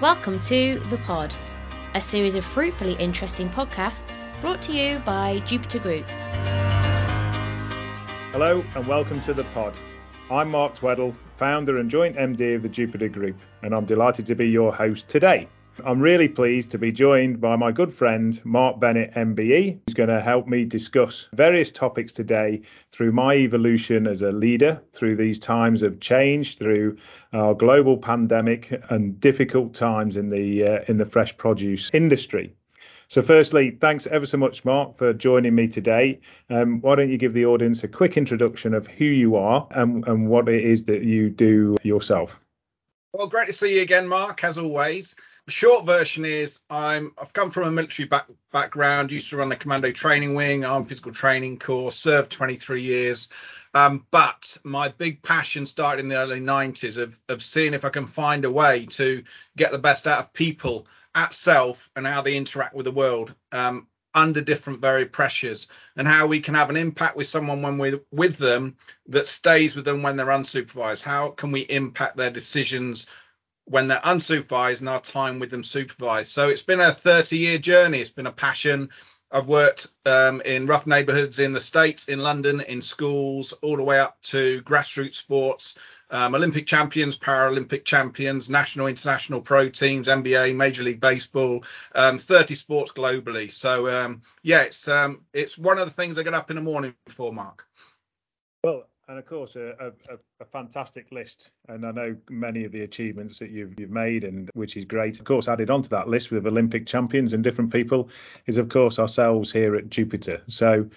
Welcome to The Pod, a series of fruitfully interesting podcasts brought to you by Jupiter Group. Hello and welcome to The Pod. I'm Mark Tweddle, founder and joint MD of the Jupiter Group, and I'm delighted to be your host today. I'm really pleased to be joined by my good friend Mark Bennett, MBE, who's going to help me discuss various topics today through my evolution as a leader through these times of change, through our global pandemic and difficult times in the uh, in the fresh produce industry. So, firstly, thanks ever so much, Mark, for joining me today. Um, why don't you give the audience a quick introduction of who you are and, and what it is that you do yourself? Well, great to see you again, Mark, as always. Short version is I'm I've come from a military back, background, used to run the commando training wing, armed physical training course, served 23 years. Um, but my big passion started in the early 90s of, of seeing if I can find a way to get the best out of people at self and how they interact with the world um, under different very pressures and how we can have an impact with someone when we're with them that stays with them when they're unsupervised. How can we impact their decisions when they're unsupervised and our time with them supervised. So it's been a 30 year journey. It's been a passion. I've worked um, in rough neighborhoods in the States, in London, in schools, all the way up to grassroots sports, um, Olympic champions, Paralympic champions, national, international pro teams, NBA, Major League Baseball, um, 30 sports globally. So um, yeah, it's um, it's one of the things I get up in the morning for, Mark. Well, and of course a, a, a, fantastic list. And i know many of the achievements that you've, you've made and which is great. Of course added onto that list with olympic champions and different people is of course ourselves here at jupiter. So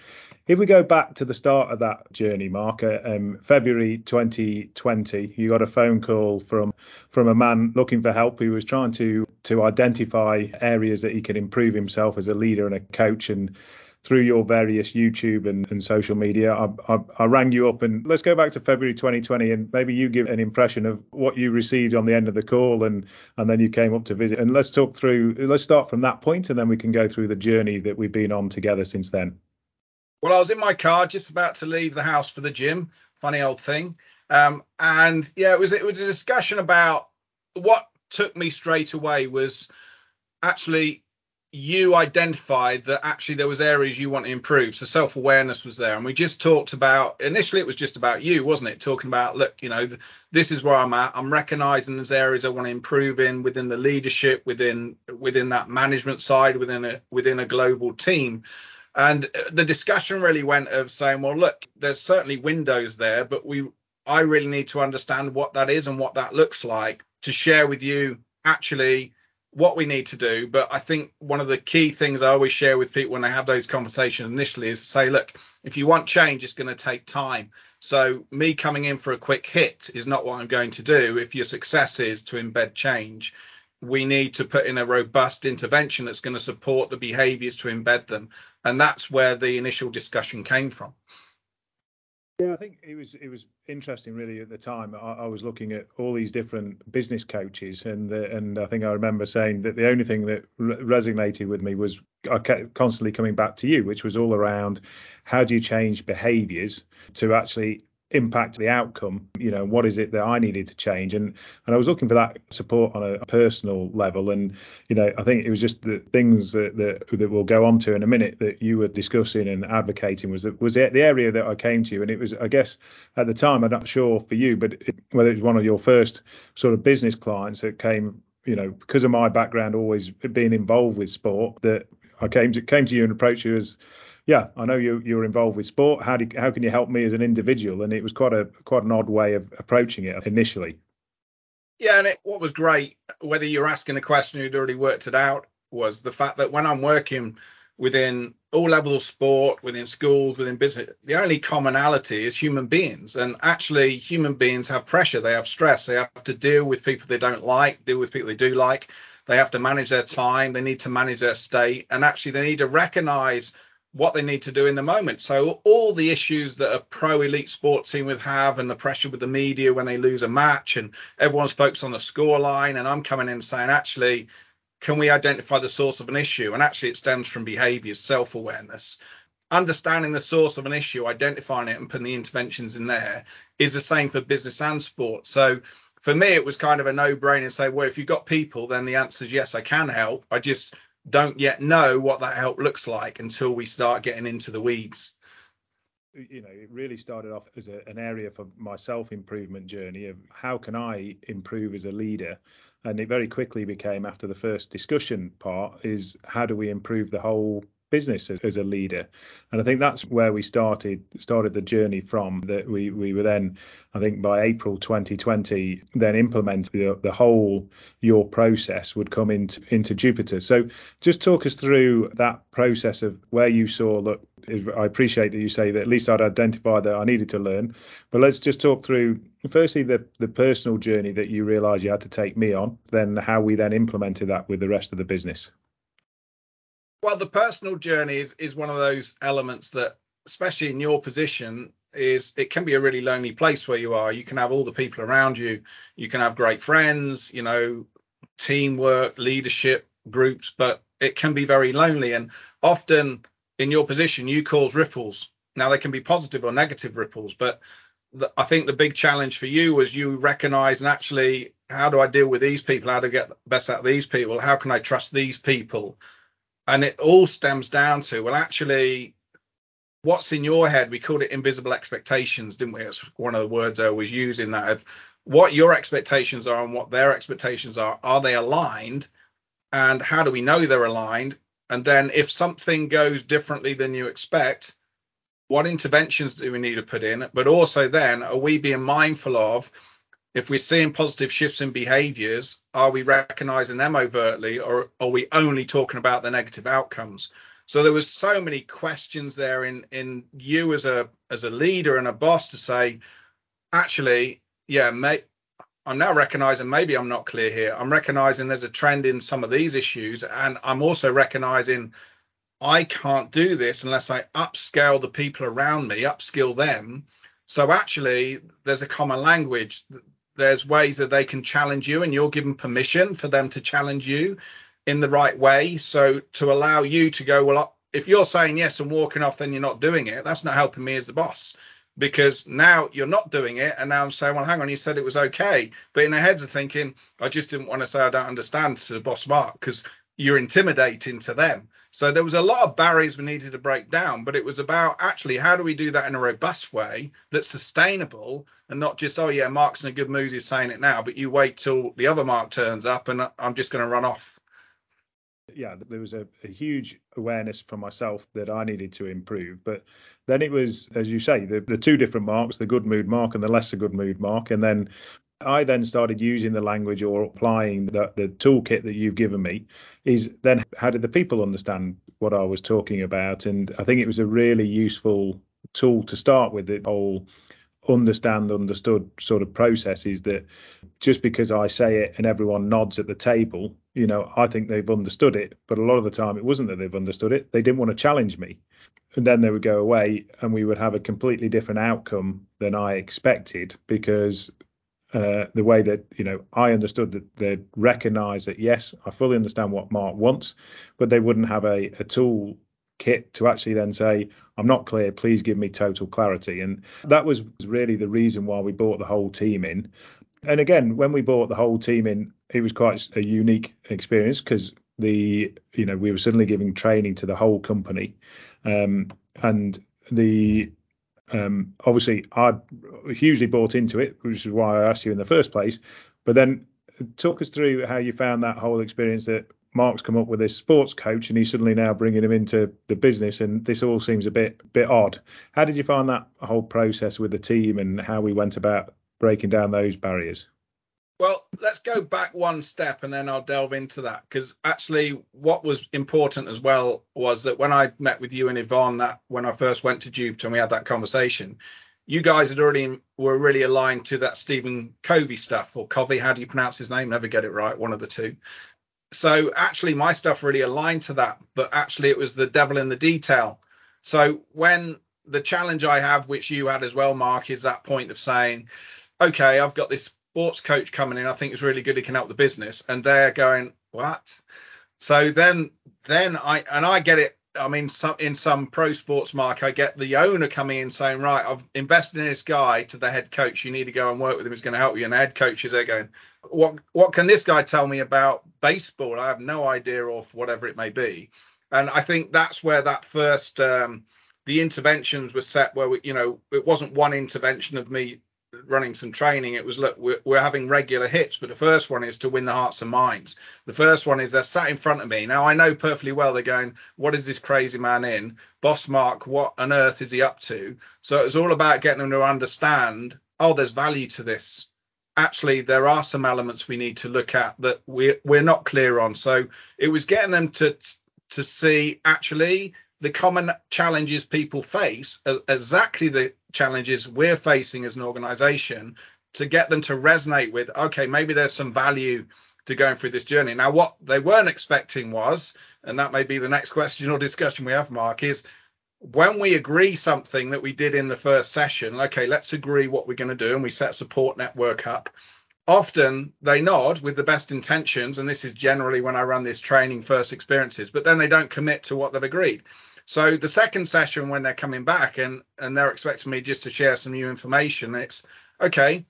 if we go back to the start of that journey mark uh, um, february 2020 you got a phone call from from a man looking for help who was trying to to identify areas that he could improve himself as a leader and a coach. And through your various YouTube and, and social media. I, I, I, rang you up and let's go back to February 2020 and maybe you give an impression of what you received on the end of the call and and then you came up to visit. And let's talk through. Let's start from that point and then we can go through the journey that we've been on together since then. Well, I was in my car just about to leave the house for the gym. Funny old thing. Um, and yeah, it was it was a discussion about what took me straight away was actually you identified that actually there was areas you want to improve. So self-awareness was there. And we just talked about initially it was just about you wasn't it? Talking about look you know this is where i'm at. I'm recognizing there's areas i want to improve in within the leadership within within that management side within a within a global team. And the discussion really went of saying well look there's certainly windows there but we i really need to understand what that is and what that looks like to share with you actually what we need to do. But I think one of the key things I always share with people when I have those conversations initially is to say, look, if you want change, it's going to take time. So me coming in for a quick hit is not what I'm going to do. If your success is to embed change, we need to put in a robust intervention that's going to support the behaviors to embed them. And that's where the initial discussion came from. Yeah, I think it was it was interesting really at the time. I, I was looking at all these different business coaches, and the, and I think I remember saying that the only thing that re- resonated with me was I kept constantly coming back to you, which was all around how do you change behaviours to actually impact the outcome you know what is it that i needed to change? And and i was looking for that support on a personal level. And you know i think it was just the things that that, that we'll go on to in a minute that you were discussing and advocating was that was the, the area that i came to. You and it was i guess at the time i'm not sure for you but it, whether it was one of your first sort of business clients that came you know because of my background always being involved with sport that i came to came to you and approached you as yeah, I know you you're involved with sport. How do you, how can you help me as an individual? And it was quite a quite an odd way of approaching it initially. Yeah, and it, what was great, whether you're asking a question who'd already worked it out, was the fact that when I'm working within all levels of sport, within schools, within business, the only commonality is human beings. And actually, human beings have pressure, they have stress, they have to deal with people they don't like, deal with people they do like. They have to manage their time, they need to manage their state, and actually, they need to recognize what they need to do in the moment. So all the issues that a pro elite sports team would have and the pressure with the media when they lose a match and everyone's focused on the score line and I'm coming in saying actually can we identify the source of an issue and actually it stems from behaviors self-awareness understanding the source of an issue identifying it and putting the interventions in there is the same for business and sport so for me, it was kind of a no brainer say, well, if you've got people, then the answer is yes, I can help. I just don't yet know what that help looks like until we start getting into the weeds. You know, it really started off as a, an area for my self improvement journey of how can I improve as a leader. And it very quickly became, after the first discussion part, is how do we improve the whole business as, as, a leader. And i think that's where we started started the journey from that we we were then i think by april 2020 then implement the, the whole your process would come into into jupiter. So just talk us through that process of where you saw that i appreciate that you say that at least i'd identified that i needed to learn but let's just talk through firstly the the personal journey that you realized you had to take me on then how we then implemented that with the rest of the business well, the personal journey is, is one of those elements that, especially in your position, is it can be a really lonely place where you are. You can have all the people around you, you can have great friends, you know, teamwork, leadership groups, but it can be very lonely. And often in your position, you cause ripples. Now they can be positive or negative ripples, but the, I think the big challenge for you was you recognize and actually, how do I deal with these people? How do I get the best out of these people? How can I trust these people? And it all stems down to well actually what's in your head? We called it invisible expectations didn't we? It's one of the words i always use in that of what your expectations are and what their expectations are. Are they aligned? And how do we know they're aligned? And then if something goes differently than you expect what interventions do we need to put in? But also then are we being mindful of if we're seeing positive shifts in behaviors, are we recognizing them overtly or are we only talking about the negative outcomes? So there was so many questions there in in you as a as a leader and a boss to say, actually, yeah, may, I'm now recognizing maybe I'm not clear here. I'm recognizing there's a trend in some of these issues, and I'm also recognizing I can't do this unless I upscale the people around me, upskill them. So actually, there's a common language there's ways that they can challenge you and you're given permission for them to challenge you in the right way. So to allow you to go well if you're saying yes and walking off then you're not doing it that's not helping me as the boss. Because now you're not doing it and now i'm saying well hang on you said it was okay. But in their heads are thinking i just didn't want to say i don't understand to the boss mark because you're intimidating to them so there was a lot of barriers we needed to break down, but it was about actually how do we do that in a robust way that's sustainable and not just, oh yeah, Mark's in a good mood, he's saying it now, but you wait till the other Mark turns up and I'm just going to run off. Yeah, there was a, a, huge awareness for myself that I needed to improve. But then it was, as you say, the, the two different marks, the good mood mark and the lesser good mood mark. And then I then started using the language or applying the, the toolkit that you've given me. Is then how did the people understand what I was talking about? And I think it was a really useful tool to start with. The whole understand, understood sort of process is that just because I say it and everyone nods at the table, you know, I think they've understood it. But a lot of the time, it wasn't that they've understood it; they didn't want to challenge me. And then they would go away, and we would have a completely different outcome than I expected because uh, the way that you know I understood that they'd recognise that yes, I fully understand what Mark wants, but they wouldn't have a, a tool kit to actually then say I'm not clear, please give me total clarity. And that was really the reason why we brought the whole team in. And again, when we brought the whole team in, it was quite a unique experience because the you know we were suddenly giving training to the whole company, um, and the um, obviously, I hugely bought into it, which is why I asked you in the first place. But then talk us through how you found that whole experience that Mark's come up with this sports coach and he's suddenly now bringing him into the business and this all seems a bit bit odd. How did you find that whole process with the team and how we went about breaking down those barriers? Well, let's go back one step and then I'll delve into that because actually what was important as well was that when I met with you and Yvonne that when I first went to Jupiter and we had that conversation, you guys had already were really aligned to that Stephen Covey stuff or Covey, how do you pronounce his name? Never get it right, one of the two. So actually my stuff really aligned to that, but actually it was the devil in the detail. So when the challenge I have, which you had as well, Mark, is that point of saying, okay, I've got this sports coach coming in, I think is really good. He can help the business, and they're going what? So then, then I and I get it I mean, some, in some pro sports mark, I get the owner coming in saying, right, I've invested in this guy to the head coach. You need to go and work with him. He's going to help you. And the head coach is there going, what, what can this guy tell me about baseball? I have no idea of whatever it may be. And I think that's where that first, um, the interventions were set where we, you know, it wasn't one intervention of me running some training, it was look, we're, we're, having regular hits, but the first one is to win the hearts and minds. The first one is they're sat in front of me. Now I know perfectly well they're going, what is this crazy man in? Boss Mark, what on earth is he up to? So it's all about getting them to understand, oh, there's value to this. Actually, there are some elements we need to look at that we're, we're not clear on. So it was getting them to to see actually the common challenges people face are exactly the challenges we're facing as an organization to get them to resonate with okay maybe there's some value to going through this journey. Now what they weren't expecting was and that may be the next question or discussion we have mark is when we agree something that we did in the first session okay let's agree what we're going to do and we set support network up. Often they nod with the best intentions and this is generally when i run this training first experiences but then they don't commit to what they've agreed so the second session, when they're coming back and and they're expecting me just to share some new information, it's okay.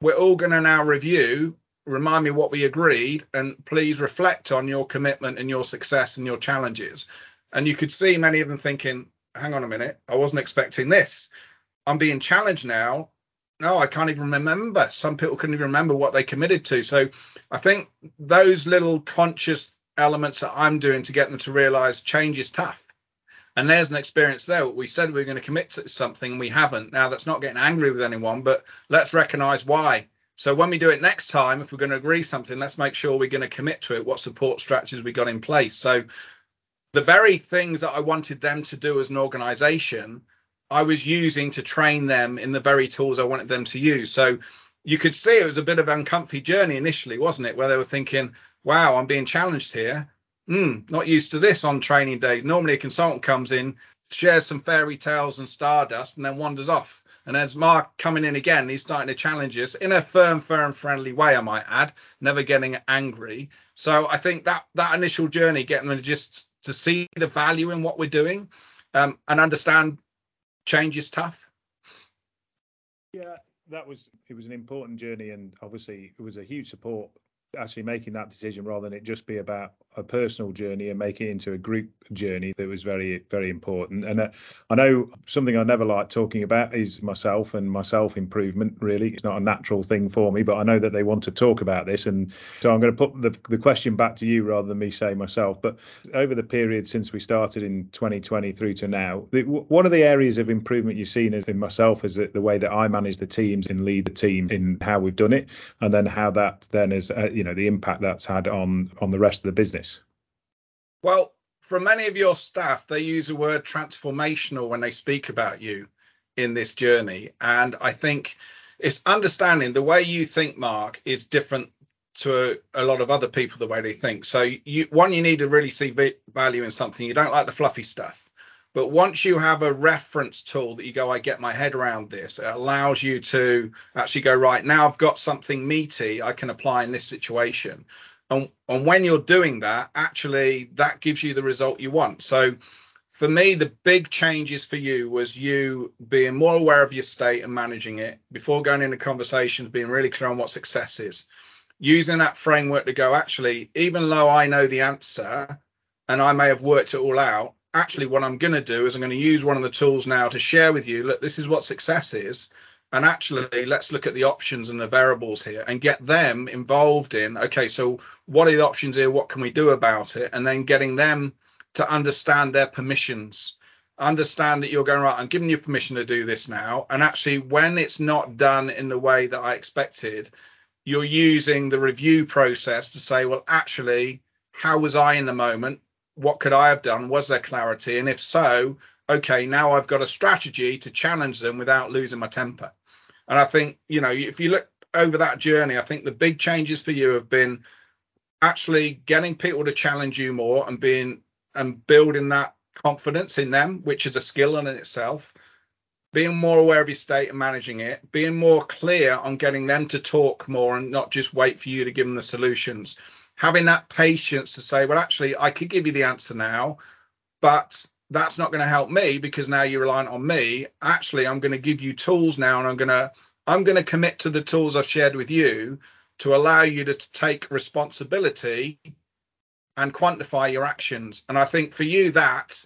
We're all going to now review. Remind me what we agreed, and please reflect on your commitment and your success and your challenges. And you could see many of them thinking, "Hang on a minute, I wasn't expecting this. I'm being challenged now. No, I can't even remember. Some people couldn't even remember what they committed to. So I think those little conscious elements that I'm doing to get them to realize change is tough and there's an experience there. We said we were going to commit to something and we haven't. Now that's not getting angry with anyone, but let's recognize why. So when we do it next time, if we're going to agree something, let's make sure we're going to commit to it. What support strategies we got in place. So the very things that I wanted them to do as an organization, I was using to train them in the very tools I wanted them to use. So you could see it was a bit of an uncomfy journey initially, wasn't it? Where they were thinking, wow, I'm being challenged here mm, not used to this on training days. Normally, a consultant comes in, shares some fairy tales and stardust, and then wanders off. And as Mark coming in again, he's starting to challenge us in a firm, firm, friendly way, I might add, never getting angry. So I think that that initial journey, getting them just to see the value in what we're doing um, and understand change is tough. Yeah, that was it was an important journey, and obviously it was a huge support actually making that decision rather than it just be about a personal journey and make it into a group journey that was very very important. And uh, i know something i never like talking about is myself and my self improvement really. It's not a natural thing for me but i know that they want to talk about this. And so i'm going to put the, the question back to you rather than me say myself. But over the period since we started in 2020 through to now the, one of the areas of improvement you've seen in myself is the way that i manage the teams and lead the team in how we've done it. And then how that then is uh, you know the impact that's had on on the rest of the business well, from many of your staff, they use the word transformational when they speak about you in this journey. And I think it's understanding the way you think, Mark, is different to a lot of other people the way they think. So you one, you need to really see value in something. You don't like the fluffy stuff. But once you have a reference tool that you go, I get my head around this, it allows you to actually go, right, now I've got something meaty I can apply in this situation. And, and when you're doing that, actually, that gives you the result you want. So for me, the big changes for you was you being more aware of your state and managing it before going into conversations, being really clear on what success is. Using that framework to go, actually, even though I know the answer and I may have worked it all out, actually, what I'm going to do is I'm going to use one of the tools now to share with you, look, this is what success is and actually let's look at the options and the variables here and get them involved in okay so what are the options here? What can we do about it? And then getting them to understand their permissions. Understand that you're going right i'm giving you permission to do this now and actually when it's not done in the way that i expected you're using the review process to say well actually how was i in the moment what could i have done was there clarity and if so okay now i've got a strategy to challenge them without losing my temper and I think, you know, if you look over that journey, I think the big changes for you have been actually getting people to challenge you more and being and building that confidence in them, which is a skill in itself. Being more aware of your state and managing it, being more clear on getting them to talk more and not just wait for you to give them the solutions. Having that patience to say, well, actually, I could give you the answer now, but that's not going to help me because now you're reliant on me. Actually, I'm going to give you tools now, and I'm going to I'm going to commit to the tools I've shared with you to allow you to take responsibility and quantify your actions. And I think for you that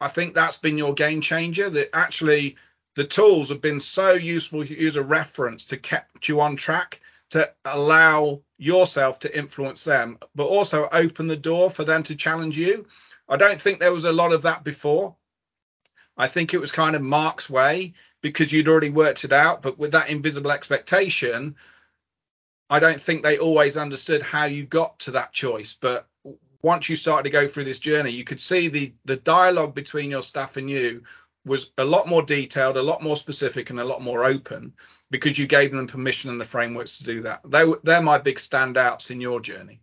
I think that's been your game changer. That actually the tools have been so useful to use a reference to keep you on track to allow yourself to influence them, but also open the door for them to challenge you. I don't think there was a lot of that before. I think it was kind of Mark's way because you'd already worked it out, but with that invisible expectation, I don't think they always understood how you got to that choice. But once you started to go through this journey, you could see the the dialogue between your staff and you was a lot more detailed, a lot more specific, and a lot more open because you gave them permission and the frameworks to do that. They they're my big standouts in your journey.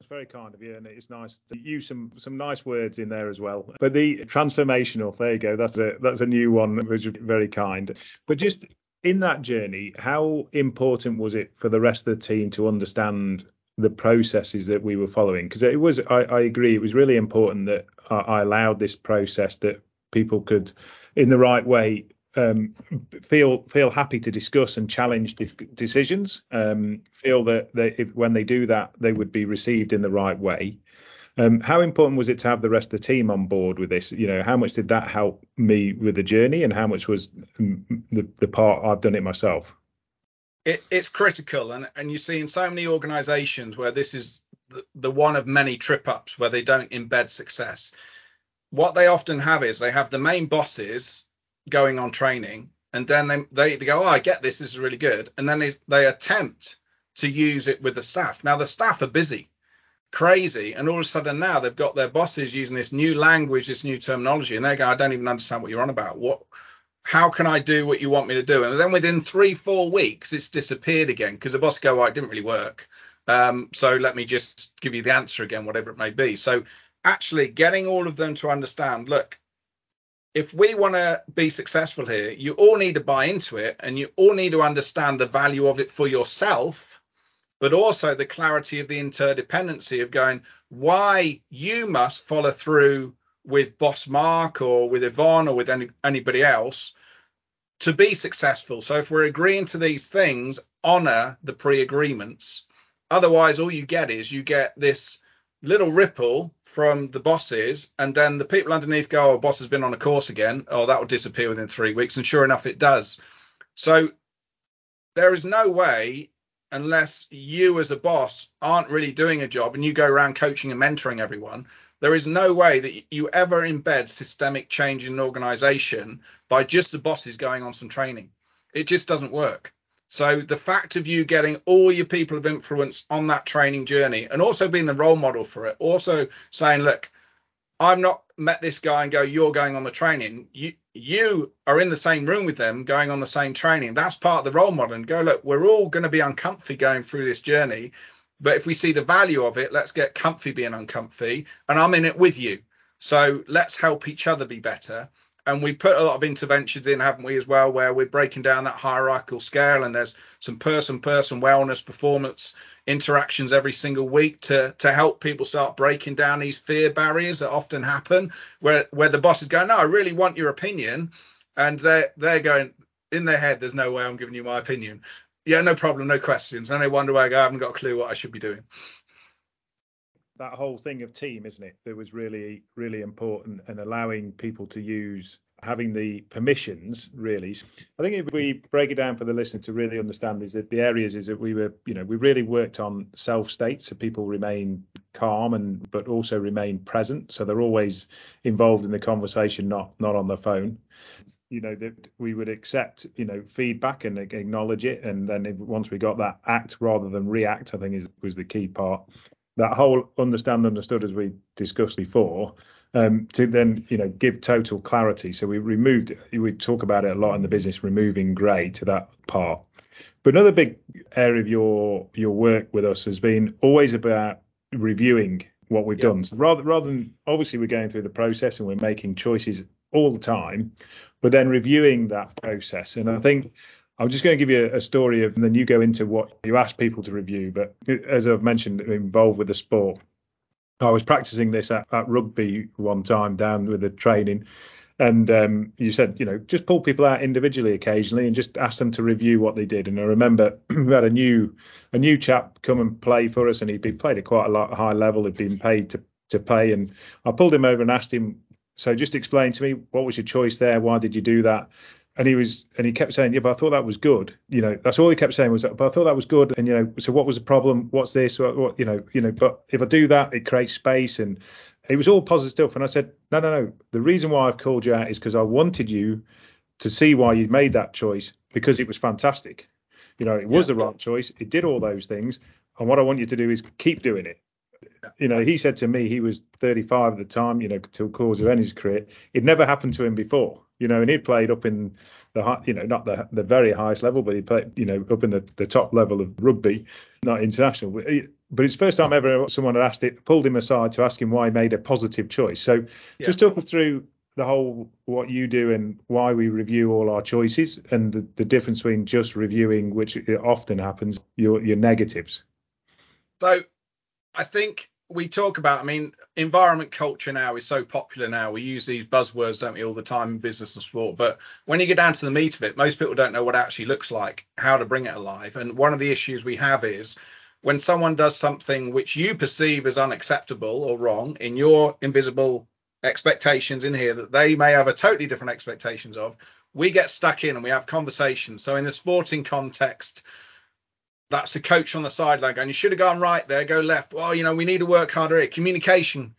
It's very kind of you, and it's nice to use some some nice words in there as well. But the transformational, there you go. That's a that's a new one, which is very kind. But just in that journey, how important was it for the rest of the team to understand the processes that we were following? Because it was, I, I, agree, it was really important that I, I allowed this process that people could, in the right way, um, feel feel happy to discuss and challenge decisions. Um, feel that they, if, when they do that, they would be received in the right way. Um, how important was it to have the rest of the team on board with this? You know, how much did that help me with the journey, and how much was the, the part I've done it myself? It, it's critical, and and you see in so many organisations where this is the, the one of many trip ups where they don't embed success. What they often have is they have the main bosses going on training, and then they they, they go, oh, I get this, this is really good, and then they, they attempt to use it with the staff. Now the staff are busy crazy. And all of a sudden now they've got their bosses using this new language, this new terminology, and they go, I don't even understand what you're on about. What how can I do what you want me to do? And then within three, four weeks, it's disappeared again because the boss go, well, it didn't really work. Um, so let me just give you the answer again, whatever it may be. So actually getting all of them to understand, look, if we want to be successful here, you all need to buy into it and you all need to understand the value of it for yourself but also the clarity of the interdependency of going why you must follow through with boss mark or with yvonne or with any, anybody else to be successful. So if we're agreeing to these things honor the pre-agreements. Otherwise all you get is you get this little ripple from the bosses and then the people underneath go oh boss has been on a course again oh that will disappear within three weeks and sure enough it does so there is no way unless you as a boss aren't really doing a job and you go around coaching and mentoring everyone, there is no way that you ever embed systemic change in an organization by just the bosses going on some training. It just doesn't work. So the fact of you getting all your people of influence on that training journey and also being the role model for it, also saying, look, I've not met this guy and go, you're going on the training. You you are in the same room with them going on the same training. That's part of the role model. And go, look, we're all going to be uncomfy going through this journey. But if we see the value of it, let's get comfy being uncomfy. And I'm in it with you. So let's help each other be better and we put a lot of interventions in, haven't we, as well, where we're breaking down that hierarchical scale, and there's some person-person wellness performance interactions every single week to to help people start breaking down these fear barriers that often happen, where where the boss is going, no, I really want your opinion, and they're they're going in their head, there's no way I'm giving you my opinion. Yeah, no problem, no questions. And they wonder why I go, I haven't got a clue what I should be doing that whole thing of team, isn't it? That was really, really important and allowing people to use having the permissions really. I think if we break it down for the listener to really understand is that the areas is that we were you know we really worked on self state so people remain calm and but also remain present. So they're always involved in the conversation not not on the phone. You know that we would accept you know feedback and acknowledge it. And then if, once we got that act rather than react i think is was the key part that whole understand understood as we discussed before um, to then you know give total clarity. So we removed we talk about it a lot in the business removing grey to that part. But another big area of your your work with us has been always about reviewing what we've done. So rather rather than obviously we're going through the process and we're making choices all the time but then reviewing that process. And i think I'm just going to give you a story of, and then you go into what you ask people to review. But as I've mentioned, involved with the sport. I was practicing this at, at rugby one time down with the training, and um, you said, you know, just pull people out individually occasionally and just ask them to review what they did. And I remember we had a new a new chap come and play for us, and he'd been played at quite a lot high level. He'd been paid to to pay, and I pulled him over and asked him, so just explain to me what was your choice there? Why did you do that? And he was and he kept saying yeah but i thought that was good you know. That's all he kept saying was that but i thought that was good. And you know so what was the problem? What's this? What, what you know you know but if i do that it creates space. And it was all positive stuff. And i said no no no. The reason why i've called you out is because i wanted you to see why you made that choice because it was fantastic. You know it was yeah. the right choice. It did all those things. And what i want you to do is keep doing it. You know, he said to me he was 35 at the time, you know, till cause of his career. It never happened to him before, you know, and he'd played up in the, you know, not the the very highest level, but he played, you know, up in the, the top level of rugby, not international. But, he, but it's first time ever someone had asked it, pulled him aside to ask him why he made a positive choice. So yeah. just talk us through the whole what you do and why we review all our choices and the, the difference between just reviewing, which often happens, your your negatives. So I think we talk about, I mean, environment culture now is so popular now. We use these buzzwords, don't we, all the time in business and sport. But when you get down to the meat of it, most people don't know what it actually looks like, how to bring it alive. And one of the issues we have is when someone does something which you perceive as unacceptable or wrong in your invisible expectations in here that they may have a totally different expectations of, we get stuck in and we have conversations. So in the sporting context, that's a coach on the sideline going, you should have gone right there, go left. Well, you know, we need to work harder here. Communication.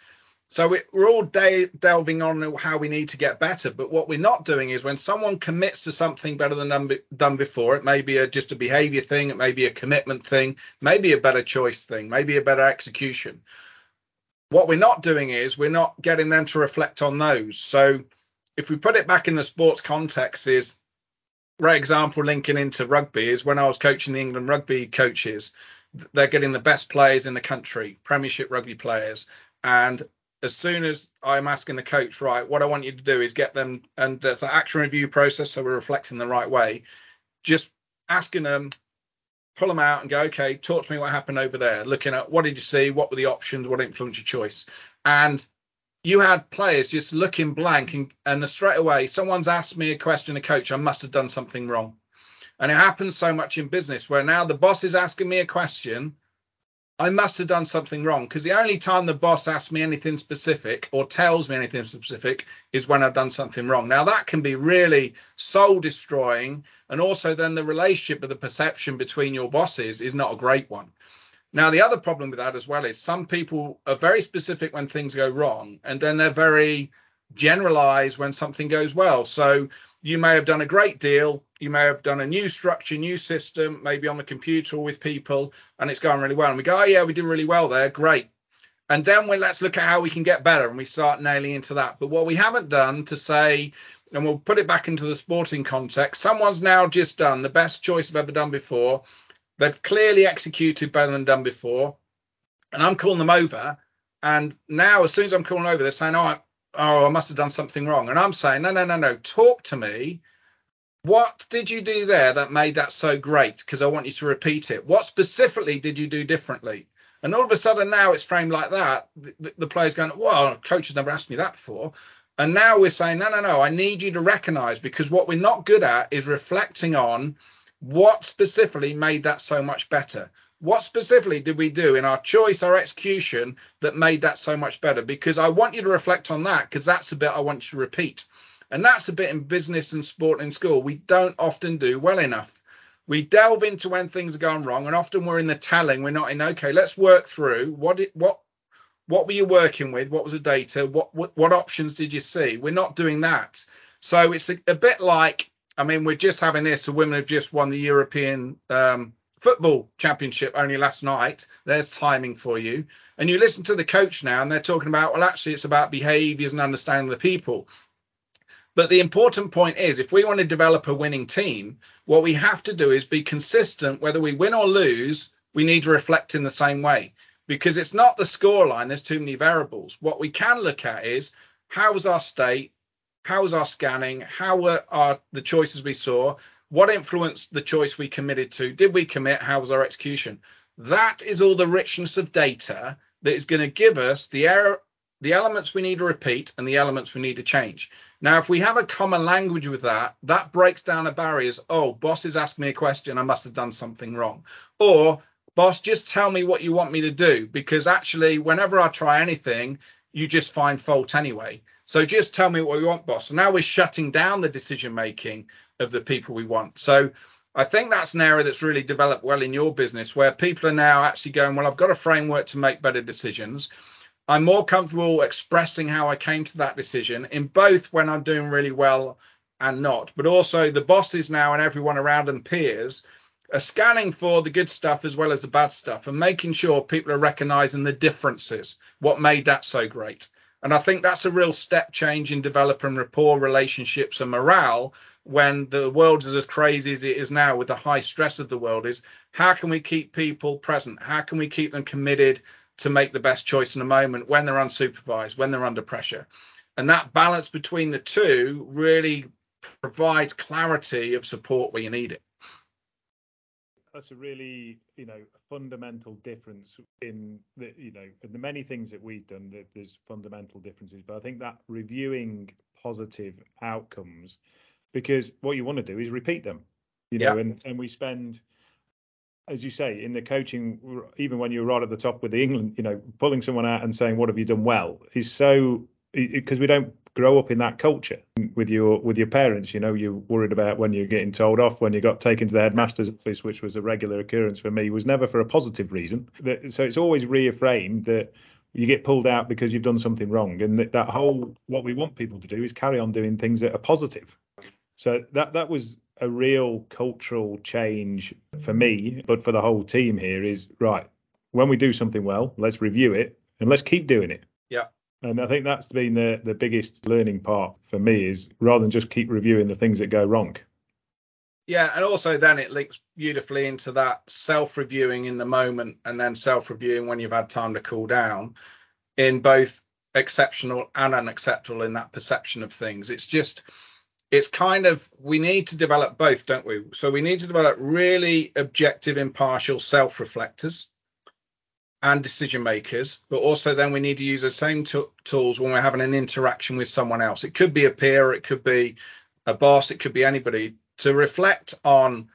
So we're all de- delving on how we need to get better. But what we're not doing is when someone commits to something better than done, done before, it may be a, just a behavior thing, it may be a commitment thing, maybe a better choice thing, maybe a better execution. What we're not doing is we're not getting them to reflect on those. So if we put it back in the sports context, is great example linking into rugby is when I was coaching the England rugby coaches, they're getting the best players in the country, Premiership rugby players. And as soon as I'm asking the coach, right, what I want you to do is get them, and there's an action review process, so we're reflecting the right way. Just asking them, pull them out and go, okay, talk to me what happened over there. Looking at what did you see, what were the options, what influenced your choice, and you had players just looking blank and, and straight away someone's asked me a question a coach i must have done something wrong. And it happens so much in business where now the boss is asking me a question i must have done something wrong. Because the only time the boss asks me anything specific or tells me anything specific is when i've done something wrong. Now that can be really soul destroying and also then the relationship of the perception between your bosses is not a great one now, the other problem with that as well is some people are very specific when things go wrong, and then they're very generalized when something goes well. So you may have done a great deal, you may have done a new structure, new system, maybe on the computer with people, and it's going really well. And we go, oh yeah, we did really well there, great. And then we let's look at how we can get better, and we start nailing into that. But what we haven't done to say, and we'll put it back into the sporting context, someone's now just done the best choice I've ever done before They've clearly executed better than done before, and I'm calling them over. And now, as soon as I'm calling over, they're saying, "Oh, I, oh, I must have done something wrong." And I'm saying, "No, no, no, no. Talk to me. What did you do there that made that so great? Because I want you to repeat it. What specifically did you do differently?" And all of a sudden, now it's framed like that. The, the player's going, "Well, coach has never asked me that before." And now we're saying, "No, no, no. I need you to recognise because what we're not good at is reflecting on." What specifically made that so much better? What specifically did we do in our choice, our execution that made that so much better? Because I want you to reflect on that because that's the bit I want you to repeat. And that's a bit in business and sport in school we don't often do well enough. We delve into when things are going wrong, and often we're in the telling. We're not in okay. Let's work through what it, what what were you working with? What was the data? What what, what options did you see? We're not doing that. So it's a, a bit like I mean, we're just having this. The women have just won the European um, football championship only last night. There's timing for you. And you listen to the coach now, and they're talking about, well, actually, it's about behaviours and understanding the people. But the important point is, if we want to develop a winning team, what we have to do is be consistent. Whether we win or lose, we need to reflect in the same way because it's not the scoreline. There's too many variables. What we can look at is how was our state? How was our scanning? How were our the choices we saw? What influenced the choice we committed to? Did we commit? How was our execution? That is all the richness of data that is going to give us the error, the elements we need to repeat and the elements we need to change. Now, if we have a common language with that, that breaks down the barriers. Oh, boss is asking me a question. I must have done something wrong. Or, boss, just tell me what you want me to do. Because actually, whenever I try anything, you just find fault anyway. So just tell me what we want, boss. And now we're shutting down the decision making of the people we want. So I think that's an area that's really developed well in your business where people are now actually going, well, I've got a framework to make better decisions. I'm more comfortable expressing how I came to that decision in both when I'm doing really well and not, but also the bosses now and everyone around and peers are scanning for the good stuff as well as the bad stuff and making sure people are recognizing the differences, what made that so great. And I think that's a real step change in developing rapport, relationships, and morale when the world is as crazy as it is now with the high stress of the world is how can we keep people present? How can we keep them committed to make the best choice in a moment when they're unsupervised, when they're under pressure. And that balance between the two really provides clarity of support where you need it. That's a really, you know, fundamental difference in the, you know, the many things that we've done. That there's fundamental differences, but I think that reviewing positive outcomes, because what you want to do is repeat them, you know, yeah. and and we spend as you say, in the coaching, even when you're right at the top with the England, you know, pulling someone out and saying, "What have you done well?" is so because we don't grow up in that culture with your with your parents. You know, you're worried about when you're getting told off, when you got taken to the headmaster's office, which was a regular occurrence for me, was never for a positive reason. So it's always reframed that you get pulled out because you've done something wrong, and that, that whole what we want people to do is carry on doing things that are positive. So that that was a real cultural change for me, but for the whole team here is right. When we do something well, let's review it and let's keep doing it. Yeah. And I think that's been the the biggest learning part for me is rather than just keep reviewing the things that go wrong. Yeah, and also then it links beautifully into that self-reviewing in the moment and then self-reviewing when you've had time to cool down in both exceptional and unacceptable in that perception of things. It's just it's kind of we need to develop both, don't we? So we need to develop really objective, impartial self reflectors and decision makers, but also then we need to use the same t- tools when we're having an interaction with someone else. It could be a peer, it could be a boss, it could be anybody to reflect on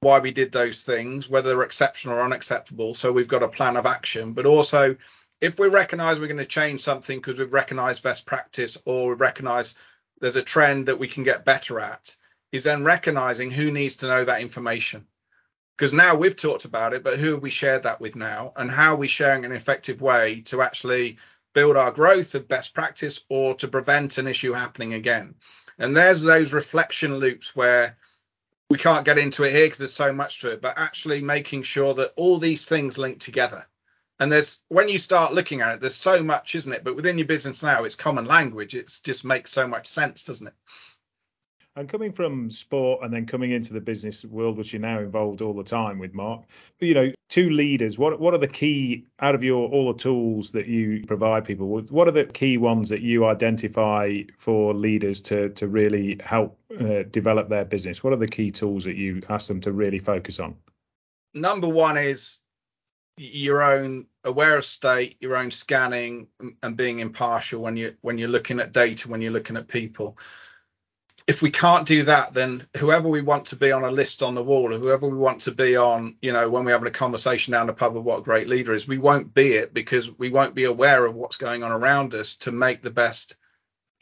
why we did those things, whether they're exceptional or unacceptable. So we've got a plan of action, but also if we recognize we're going to change something because we've recognized best practice or we've recognized there's a trend that we can get better at is then recognizing who needs to know that information. Because now we've talked about it, but who have we shared that with now? And how are we sharing an effective way to actually build our growth of best practice or to prevent an issue happening again? And there's those reflection loops where we can't get into it here because there's so much to it, but actually making sure that all these things link together. And there's when you start looking at it, there's so much, isn't it? But within your business now, it's common language. It just makes so much sense, doesn't it? And coming from sport and then coming into the business world, which you're now involved all the time with, Mark, you know, two leaders. What what are the key out of your all the tools that you provide people? What are the key ones that you identify for leaders to to really help uh, develop their business? What are the key tools that you ask them to really focus on? Number one is your own aware of state, your own scanning, and being impartial when you when you're looking at data, when you're looking at people. If we can't do that, then whoever we want to be on a list on the wall, or whoever we want to be on, you know, when we're having a conversation down the pub of what a great leader is, we won't be it because we won't be aware of what's going on around us to make the best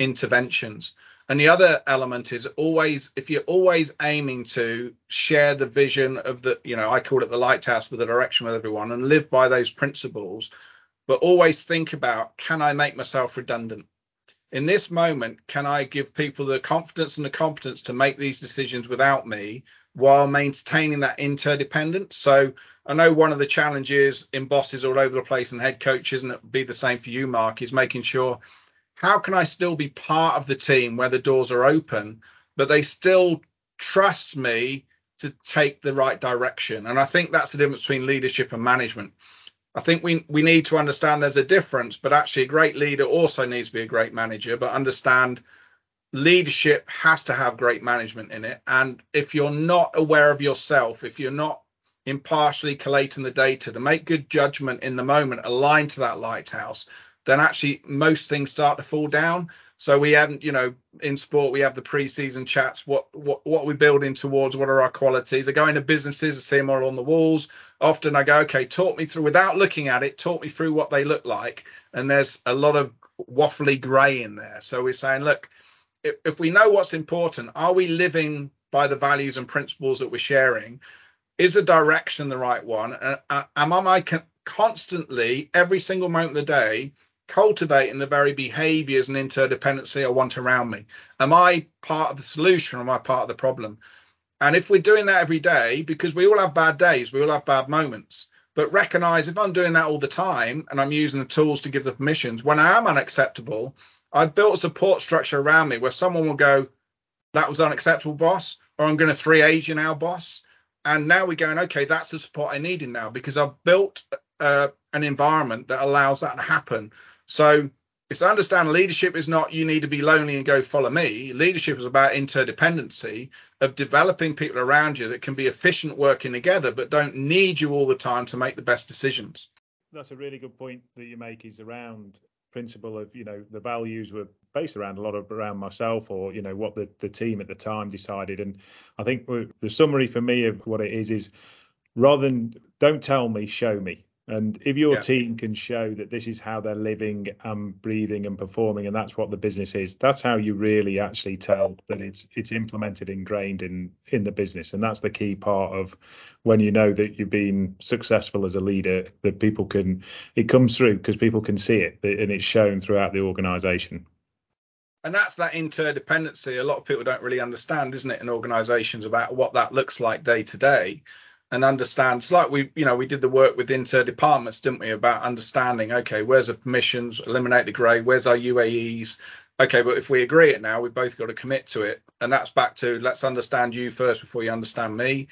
interventions. And the other element is always if you're always aiming to share the vision of the, you know, I call it the lighthouse with the direction with everyone and live by those principles, but always think about can I make myself redundant? In this moment, can I give people the confidence and the competence to make these decisions without me while maintaining that interdependence? So I know one of the challenges in bosses all over the place and head coaches, and it'll be the same for you, Mark, is making sure how can I still be part of the team where the doors are open, but they still trust me to take the right direction? And I think that's the difference between leadership and management. I think we we need to understand there's a difference, but actually a great leader also needs to be a great manager, but understand leadership has to have great management in it. And if you're not aware of yourself, if you're not impartially collating the data to make good judgment in the moment aligned to that lighthouse, then actually most things start to fall down. So we haven't, you know, in sport we have the pre-season chats. What what what are we building towards? What are our qualities? I go into businesses, I see them all on the walls. Often I go, okay, talk me through without looking at it. Talk me through what they look like. And there's a lot of waffly grey in there. So we're saying, look, if, if we know what's important, are we living by the values and principles that we're sharing? Is the direction the right one? Uh, uh am I constantly, every single moment of the day, cultivating the very behaviors and interdependency I want around me? Am I part of the solution or am I part of the problem? And if we're doing that every day, because we all have bad days, we all have bad moments, but recognize if I'm doing that all the time and I'm using the tools to give the permissions, when I am unacceptable, I've built a support structure around me where someone will go, that was unacceptable, boss, or I'm going to 3 age you now, boss. And now we're going, okay, that's the support I needed now because I've built uh, an environment that allows that to happen. So it's understand leadership is not you need to be lonely and go follow me. Leadership is about interdependency of developing people around you that can be efficient working together, but don't need you all the time to make the best decisions. That's a really good point that you make is around principle of you know the values were based around a lot of around myself or you know what the, the team at the time decided and i think the summary for me of what it is is rather than don't tell me show me and if your yeah. team can show that this is how they're living and breathing and performing, and that's what the business is, that's how you really actually tell that it's it's implemented, ingrained in in the business, and that's the key part of when you know that you've been successful as a leader. That people can it comes through because people can see it, and it's shown throughout the organisation. And that's that interdependency. A lot of people don't really understand, isn't it, in organisations about what that looks like day to day and understand. It's like we, you know, we did the work with inter departments, didn't we, about understanding. Okay, where's the permissions? Eliminate the grey. Where's our UAEs? Okay, but if we agree it now, we've both got to commit to it, and that's back to let's understand you first before you understand me.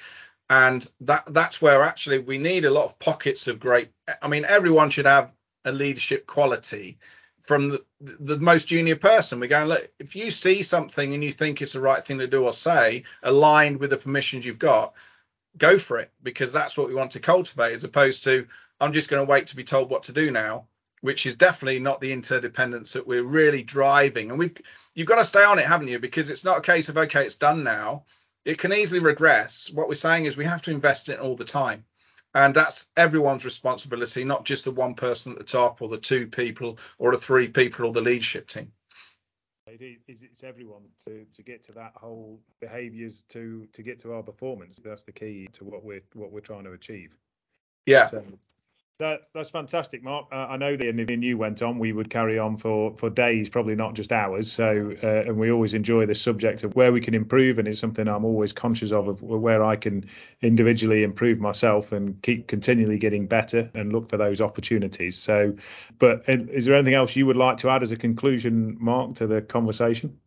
And that that's where actually we need a lot of pockets of great. I mean, everyone should have a leadership quality from the, the most junior person. We're going, look, if you see something and you think it's the right thing to do or say, aligned with the permissions you've got, go for it because that's what we want to cultivate as opposed to I'm just going to wait to be told what to do now, which is definitely not the interdependence that we're really driving. And we've you've got to stay on it, haven't you? Because it's not a case of okay, it's done now. It can easily regress. What we're saying is we have to invest in it all the time. And that's everyone's responsibility, not just the one person at the top or the two people or the three people or the leadership team it's everyone to to get to that whole behaviours to to get to our performance. That's the key to what we're what we're trying to achieve. Yeah. So, that, that's fantastic, Mark. Uh, I know that if you went on, we would carry on for, for days, probably not just hours. So, uh, and we always enjoy the subject of where we can improve, and it's something I'm always conscious of, of where I can individually improve myself and keep continually getting better and look for those opportunities. So, but is there anything else you would like to add as a conclusion, Mark, to the conversation?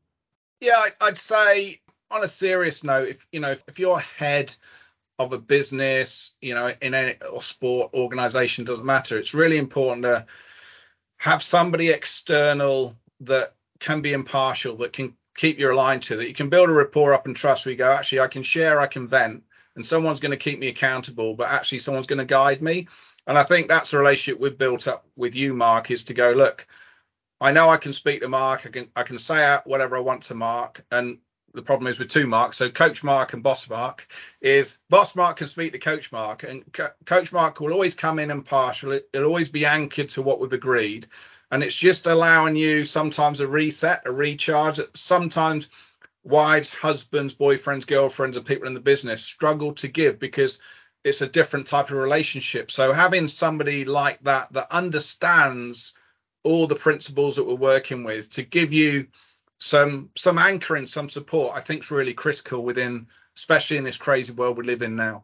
Yeah, I'd say on a serious note, if you know, if, you're head of a business, you know, in any or sport organization doesn't matter. It's really important to have somebody external that can be impartial, that can keep you aligned to, that you can build a rapport up and trust. We go, actually, I can share, I can vent, and someone's going to keep me accountable, but actually, someone's going to guide me. And I think that's a relationship we've built up with you, Mark, is to go, look, I know I can speak to Mark, I can I can say out whatever I want to Mark, and the problem is with two marks. So Coach Mark and Boss Mark is Boss Mark can speak to Coach Mark, and Co- Coach Mark will always come in impartial. It, it'll always be anchored to what we've agreed, and it's just allowing you sometimes a reset, a recharge. Sometimes wives, husbands, boyfriends, girlfriends, and people in the business struggle to give because it's a different type of relationship. So having somebody like that that understands all the principles that we're working with to give you some some anchoring, some support, I think is really critical within, especially in this crazy world we live in now.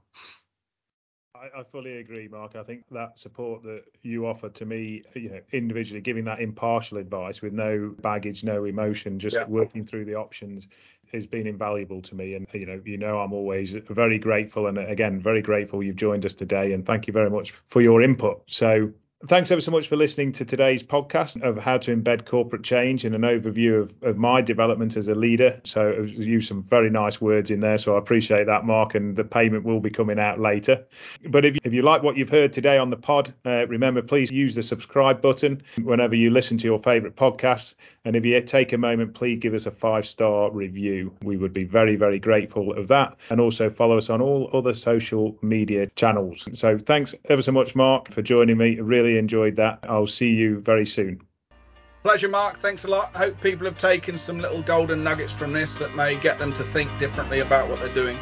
I, I, fully agree, Mark. I think that support that you offer to me, you know, individually giving that impartial advice with no baggage, no emotion, just yeah. working through the options has been invaluable to me. And you know, you know, I'm always very grateful, and again, very grateful you've joined us today. And thank you very much for your input. So Thanks ever so much for listening to today's podcast of how to embed corporate change and an overview of, of my development as a leader. So I used some very nice words in there. So I appreciate that, Mark, and the payment will be coming out later. But if, if you like what you've heard today on the pod, uh, remember, please use the subscribe button whenever you listen to your favorite podcasts. And if you take a moment, please give us a five star review. We would be very, very grateful of that. And also follow us on all other social media channels. So thanks ever so much, Mark, for joining me. Really enjoyed that. I'll see you very soon. Pleasure, Mark. Thanks a lot. Hope people have taken some little golden nuggets from this that may get them to think differently about what they're doing.